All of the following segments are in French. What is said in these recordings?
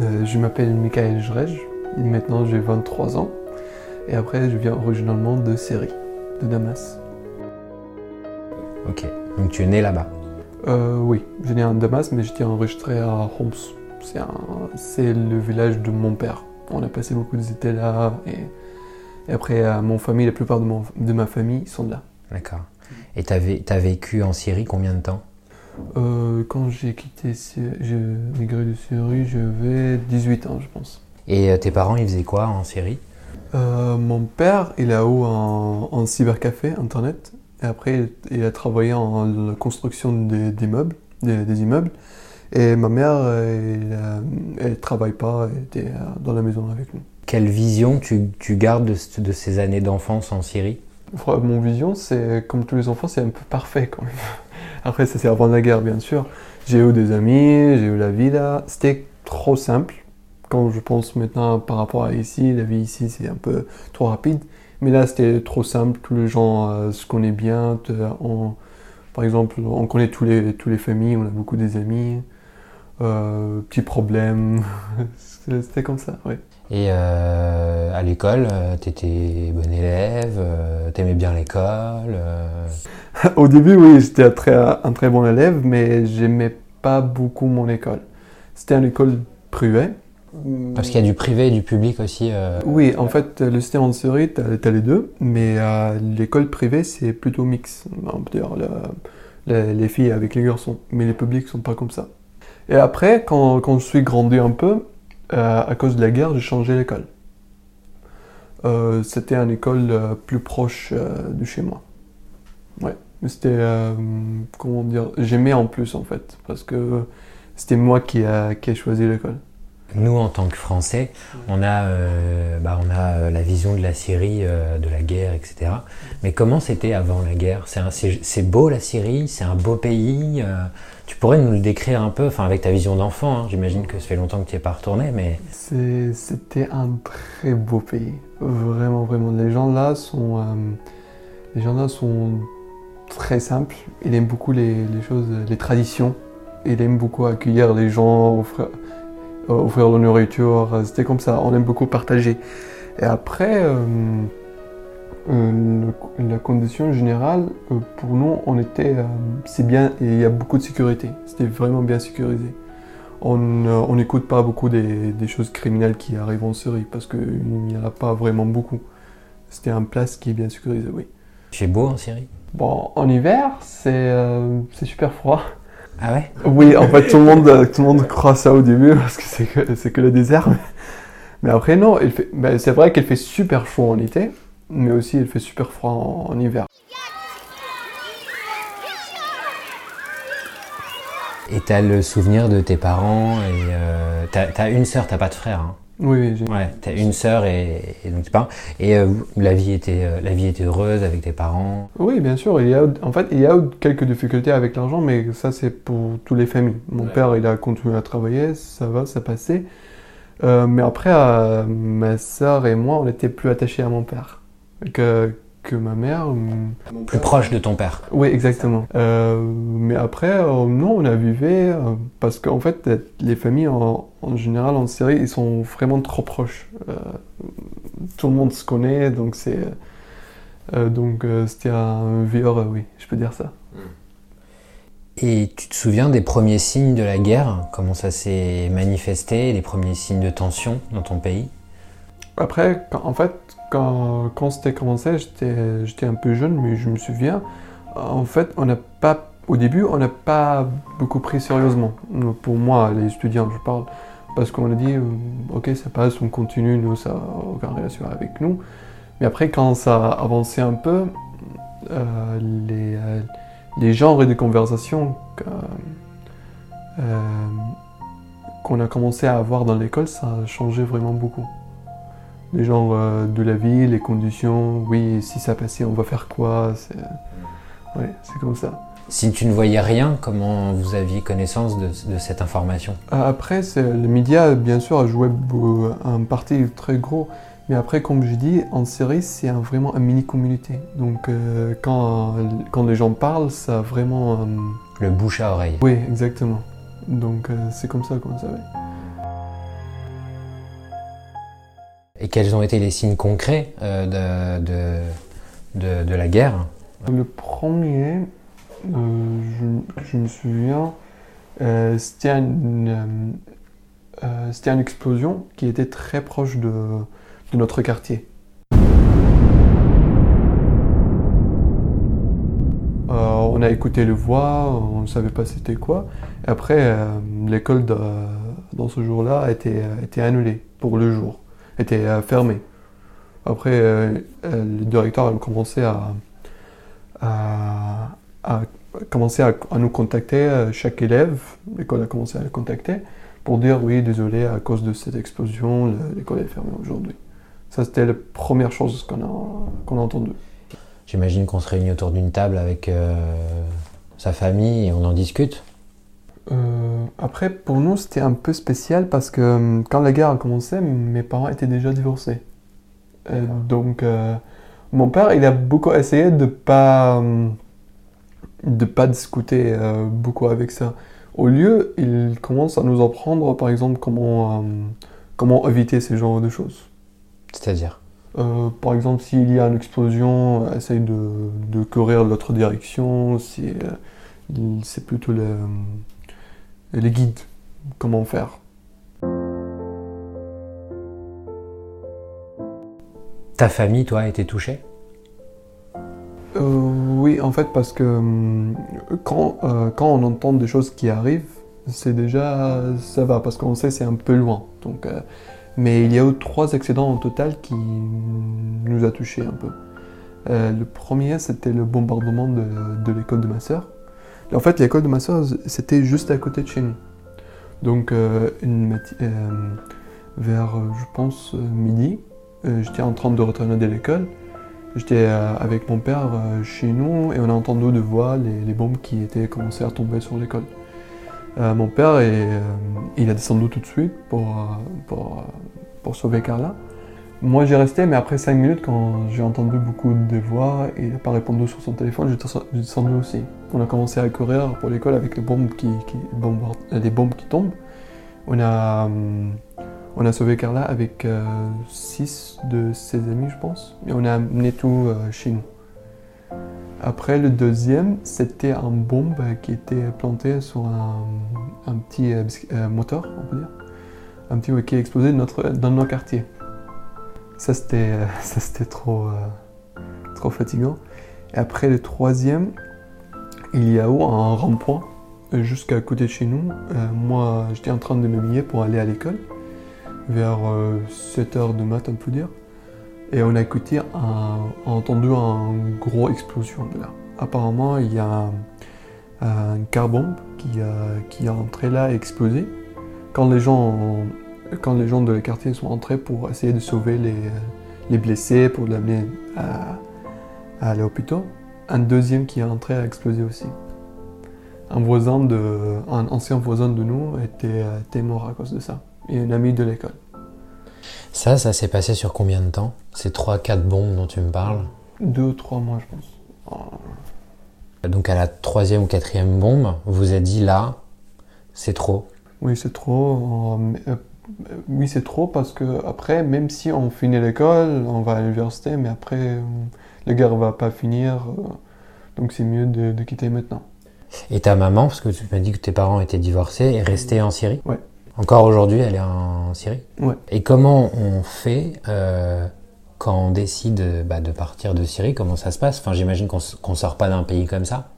Euh, je m'appelle Michael Jrej, maintenant j'ai 23 ans. Et après, je viens originalement de Syrie, de Damas. Ok, donc tu es né là-bas? Euh, Oui, je suis né en Damas, mais j'étais enregistré à Homs. C'est le village de mon père. On a passé beaucoup d'été là. Et, après, euh, mon famille, la plupart de, de ma famille sont de là. D'accord. Et tu as, vécu en Syrie combien de temps? Euh, Quand j'ai quitté, j'ai migré de Syrie, j'avais 18 ans, je pense. Et tes parents, ils faisaient quoi en Syrie Mon père, il a haut en, en cybercafé, internet. Et après, il a travaillé en la construction des, meubles, des, immeubles. Et ma mère, elle ne travaille pas, elle était dans la maison avec nous. Quelle vision tu, tu gardes de, de, ces années d'enfance en Syrie Mon vision, c'est comme tous les enfants, c'est un peu parfait quand même. Après, ça c'est avant la guerre, bien sûr. J'ai eu des amis, j'ai eu la vie là. C'était trop simple. Quand je pense maintenant par rapport à ici, la vie ici, c'est un peu trop rapide. Mais là, c'était trop simple. Tous les gens euh, se connaissent bien. par exemple, on connaît tous les, tous les familles, on a beaucoup des amis. Euh, petits problèmes. c'était comme ça, oui. Et euh, à l'école, tu étais bon élève, tu aimais bien l'école Au début, oui, j'étais un très, un très bon élève, mais j'aimais pas beaucoup mon école. C'était une école privée, parce qu'il y a du privé et du public aussi. Euh. Oui, en fait, le système en série, tu as, les deux, mais euh, l'école privée, c'est plutôt mix. On peut dire les filles avec les garçons, mais les publics sont pas comme ça. Et après, quand, quand je suis grandi un peu, euh, à cause de la guerre, j'ai changé l'école. c'était une école plus proche de chez moi. Ouais, c'était, comment dire, j'aimais en plus en fait, parce que c'était moi qui a, qui a choisi l'école. Nous, en tant que Français, on a, euh, bah, on a euh, la vision de la Syrie, euh, de la guerre, etc. Mais comment c'était avant la guerre? C'est beau la Syrie, c'est un beau pays. Tu pourrais nous le décrire un peu, enfin avec ta vision d'enfant. Hein. J'imagine que ça fait longtemps que tu n'y es pas retourné, mais c'était un très beau pays, vraiment, vraiment. Les gens là sont, les gens là sont très simples. Ils aiment beaucoup les, choses, les traditions. Ils aiment beaucoup accueillir les gens, offrir euh, offrir la nourriture, euh, c'était comme ça, on aime beaucoup partager. Et après, euh, la condition générale, pour nous, on était, c'est bien, et il y a beaucoup de sécurité, c'était vraiment bien sécurisé. On n'écoute pas beaucoup des, choses criminelles qui arrivent en Syrie, parce qu'il n'y en a pas vraiment beaucoup. C'était un place qui est bien sécurisé, oui. C'est beau en Syrie Bon, en hiver, c'est super froid. Ah ouais? Oui, en fait, tout le, monde, tout le monde croit ça au début parce que c'est que, que le désert. Mais, après, non, ben, c'est vrai qu'elle fait super chaud en été, mais aussi elle fait super froid en, hiver. Et t'as le souvenir de tes parents et euh, t'as, as une sœur, t'as pas de frère. Hein oui, j'ai. Ouais, t'as une sœur et, donc tes parents. Et euh, la vie était, euh, la vie était heureuse avec tes parents? Oui, bien sûr. Il y a, en fait, il y a quelques difficultés avec l'argent, mais ça c'est pour toutes les familles. Mon père, il a continué à travailler, ça va, ça passait. Mais après, ma sœur et moi, on était plus attachés à mon père que, que ma mère. Plus proche de ton père. Oui, exactement. Euh, mais après, euh, non, on a vécu euh, parce qu'en fait, les familles en, général en Syrie, ils sont vraiment trop proches. tout le monde se connaît, donc c'est donc c'était un vivre, oui, je peux dire ça. Et tu te souviens des premiers signes de la guerre? Comment ça s'est manifesté Les premiers signes de tension dans ton pays? Après, en fait, quand, quand c'était commencé, j'étais un peu jeune, mais je me souviens, en fait, on n'a pas, au début, on n'a pas beaucoup pris sérieusement. Pour moi, les étudiants, je parle, parce qu'on a dit, euh, ok, ça passe, on continue, nous, ça n'a aucune relation avec nous. Mais après, quand ça a avancé un peu, euh, les, euh, les genres de conversations qu'on a commencé à avoir dans l'école, ça a changé vraiment beaucoup les gens euh, de la vie, les conditions, oui, si ça passait, on va faire quoi C'est ouais, comme ça. Si tu ne voyais rien, comment vous aviez connaissance de, cette information? Euh, Après, les médias, bien sûr, a joué un parti très gros. Mais après, comme je dis, en série, c'est vraiment un mini-communauté. Donc, euh, quand, quand les gens parlent, ça a vraiment... Le bouche à oreille. Oui, exactement. Donc, c'est comme ça qu'on savait. Et quels ont été les signes concrets euh, de, la guerre Le premier, euh, je, me souviens, euh, c'était une, explosion qui était très proche de, notre quartier. on a écouté le voix, on ne savait pas c'était quoi. Après, l'école dans ce jour-là a a été annulée pour le jour était euh, fermé. Après, euh, euh, le directeur a commencé à, à, à à, nous contacter, chaque élève, l'école a commencé à le contacter pour dire oui, désolé, à cause de cette explosion, l'école est fermée aujourd'hui. Ça, c'était la première chose qu'on a, qu'on a entendue. J'imagine qu'on se réunit autour d'une table avec sa famille et on en discute. Euh, après, pour nous, c'était un peu spécial parce que euh, quand la guerre a commencé, mes parents étaient déjà divorcés. Euh, donc, mon père, il a beaucoup essayé de pas de pas discuter beaucoup avec ça. Au lieu, il commence à nous apprendre, par exemple, comment comment éviter ce genre de choses. C'est-à-dire? Par exemple, s'il y a une explosion, essaye de, de courir l'autre direction. Si, c'est plutôt le les guides, comment faire? Ta famille, toi, a été touchée? Euh, Oui, en fait, parce que euh, quand, euh, quand on entend des choses qui arrivent, c'est déjà, ça va, parce qu'on sait c'est un peu loin. Donc, mais il y a eu trois accidents en total qui nous a touchés un peu. le premier, c'était le bombardement de, de l'école de ma sœur en fait, l'école de ma soeur, c'était juste à côté de chez nous. Donc, euh, euh, vers, euh, je pense, midi, j'étais en train de retourner de l'école. J'étais avec mon père chez nous et on a entendu de voix les, bombes qui étaient commencées à tomber sur l'école. mon père, il a descendu tout de suite pour, pour, pour sauver Carla. Moi j'ai resté, mais après 5 minutes, quand j'ai entendu beaucoup de voix et il n'a pas répondu sur son téléphone, j'ai descendu aussi. On a commencé à courir pour l'école avec les bombes qui, qui tombent. On a, hum, on a sauvé Carla avec 6 euh, de ses amis, je pense, et on a amené tout euh, chez nous. Après, le deuxième, c'était un bombe qui était planté sur un, petit euh, moteur, on peut dire. Un petit qui a explosé dans, nos quartiers. Ça, c'était, trop, euh, trop fatigant. Et après le troisième, il y a eu un rond-point euh, jusqu'à côté de chez nous. Euh, moi, j'étais en train de me pour aller à l'école, vers 7 h de matin, on peut dire. Et on a écouté, un, entendu une grosse explosion là. Apparemment, il y a un, un carbone qui, est entré là et explosé. Quand les gens quand les gens de le quartier sont entrés pour essayer de sauver les, les blessés, pour l'amener à l'hôpital, un deuxième qui est entré a explosé aussi. Un voisin de, un ancien voisin de nous était, était mort à cause de ça. Et un ami de l'école. Ça, ça s'est passé sur combien de temps? Ces 3-4 bombes dont tu me parles? Deux ou trois mois, je pense. Oh. Donc à la troisième ou quatrième bombe, vous avez dit là, c'est trop. Oui, c'est trop. Euh, oui, c'est trop parce que après, même si on finit l'école, on va à l'université, mais après, euh, la guerre va pas finir. Euh, donc c'est mieux de, quitter maintenant. Et ta maman, parce que tu m'as dit que tes parents étaient divorcés, est restée en Syrie? Ouais. Encore aujourd'hui, elle est en Syrie? Ouais. Et comment on fait euh, quand on décide bah, de partir de Syrie? Comment ça se passe? Enfin, j'imagine qu'on ne sort pas d'un pays comme ça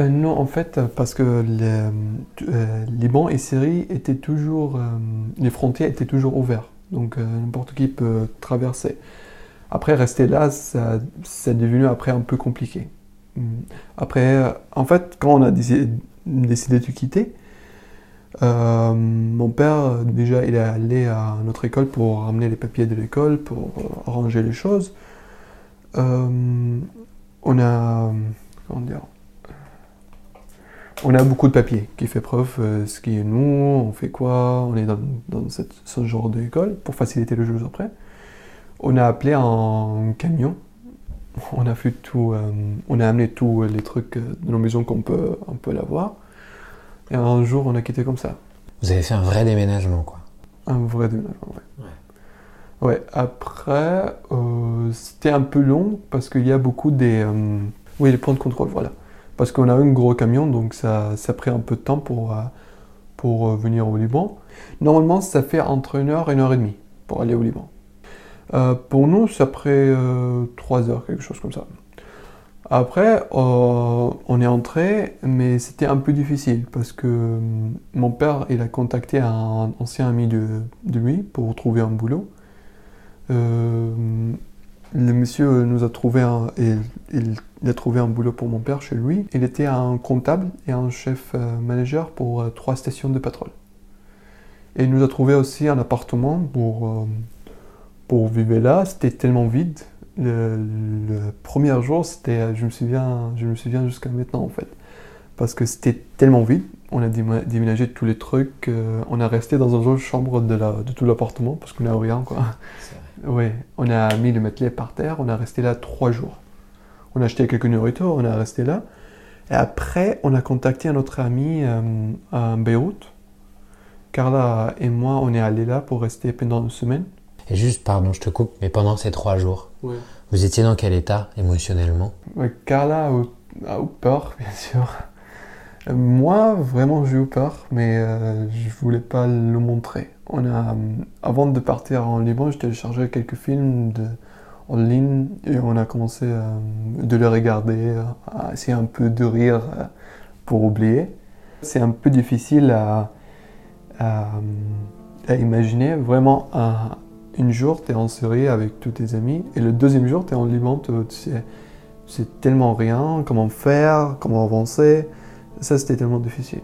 euh, non, en fait, parce que le euh, Liban et Syrie étaient toujours, euh, les frontières étaient toujours ouvertes, donc n'importe qui peut traverser. Après, rester là, ça, c'est devenu après un peu compliqué. Hmm. Après, en fait, quand on a décidé, de quitter, mon père, déjà, il est allé à notre école pour ramener les papiers de l'école, pour arranger les choses. on a, comment dire, on a beaucoup de papiers qui fait preuve euh, ce qui est nous, on fait quoi, on est dans, ce genre d'école pour faciliter le jeu après. On a appelé un camion, on a fait tout, euh, on a amené tous les trucs de nos maisons qu'on peut, on peut l'avoir. Et un jour, on a quitté comme ça. Vous avez fait un vrai déménagement, quoi. Un vrai déménagement, ouais. Ouais, après, euh, c'était un peu long parce qu'il y a beaucoup des. euh, oui, les points de contrôle, voilà. Parce qu'on a un gros camion, donc ça, ça a pris un peu de temps pour, euh, pour euh, venir au Liban. Normalement, ça fait entre une heure et une heure et demie pour aller au Liban. Euh, pour nous, ça pris euh, trois heures, quelque chose comme ça. Après, euh, on est entré, mais c'était un peu difficile parce que euh, mon père, il a contacté un ancien ami de, lui pour trouver un boulot. Le monsieur nous a trouvé un, il, a trouvé un boulot pour mon père chez lui. Il était un comptable et un chef manager pour trois stations de pétrole. Et il nous a trouvé aussi un appartement pour, pour vivre là. C'était tellement vide. Le, le premier jour, c'était, je me souviens, je me souviens jusqu'à maintenant en fait, parce que c'était tellement vide. On a déménagé tous les trucs. euh, on a resté dans une autre chambre de, la, de tout l'appartement parce qu'on n'a rien quoi. Ouais, on a mis le matelas par terre, on a resté là trois jours. On a acheté quelques nourritures, on a resté là. Et après, on a contacté un autre ami euh, à Beyrouth. Carla et moi, on est allés là pour rester pendant une semaine. Et juste, pardon, je te coupe, mais pendant ces trois jours, vous étiez dans quel état émotionnellement? Ouais, Carla a eu, a eu peur, bien sûr. Euh, Moi, vraiment, j'ai eu peur, mais euh, je voulais pas le montrer. On a, euh, avant de partir en Liban, j'ai téléchargé quelques films de, en ligne et on a commencé euh, de les regarder, à essayer un peu de rire pour oublier. C'est un peu difficile à, à, à imaginer. Vraiment, un, une jour, tu es en Syrie avec tous tes amis et le deuxième jour, tu es en Liban, tu tu sais c'est tellement rien, comment faire, comment avancer. Ça, c'était tellement difficile.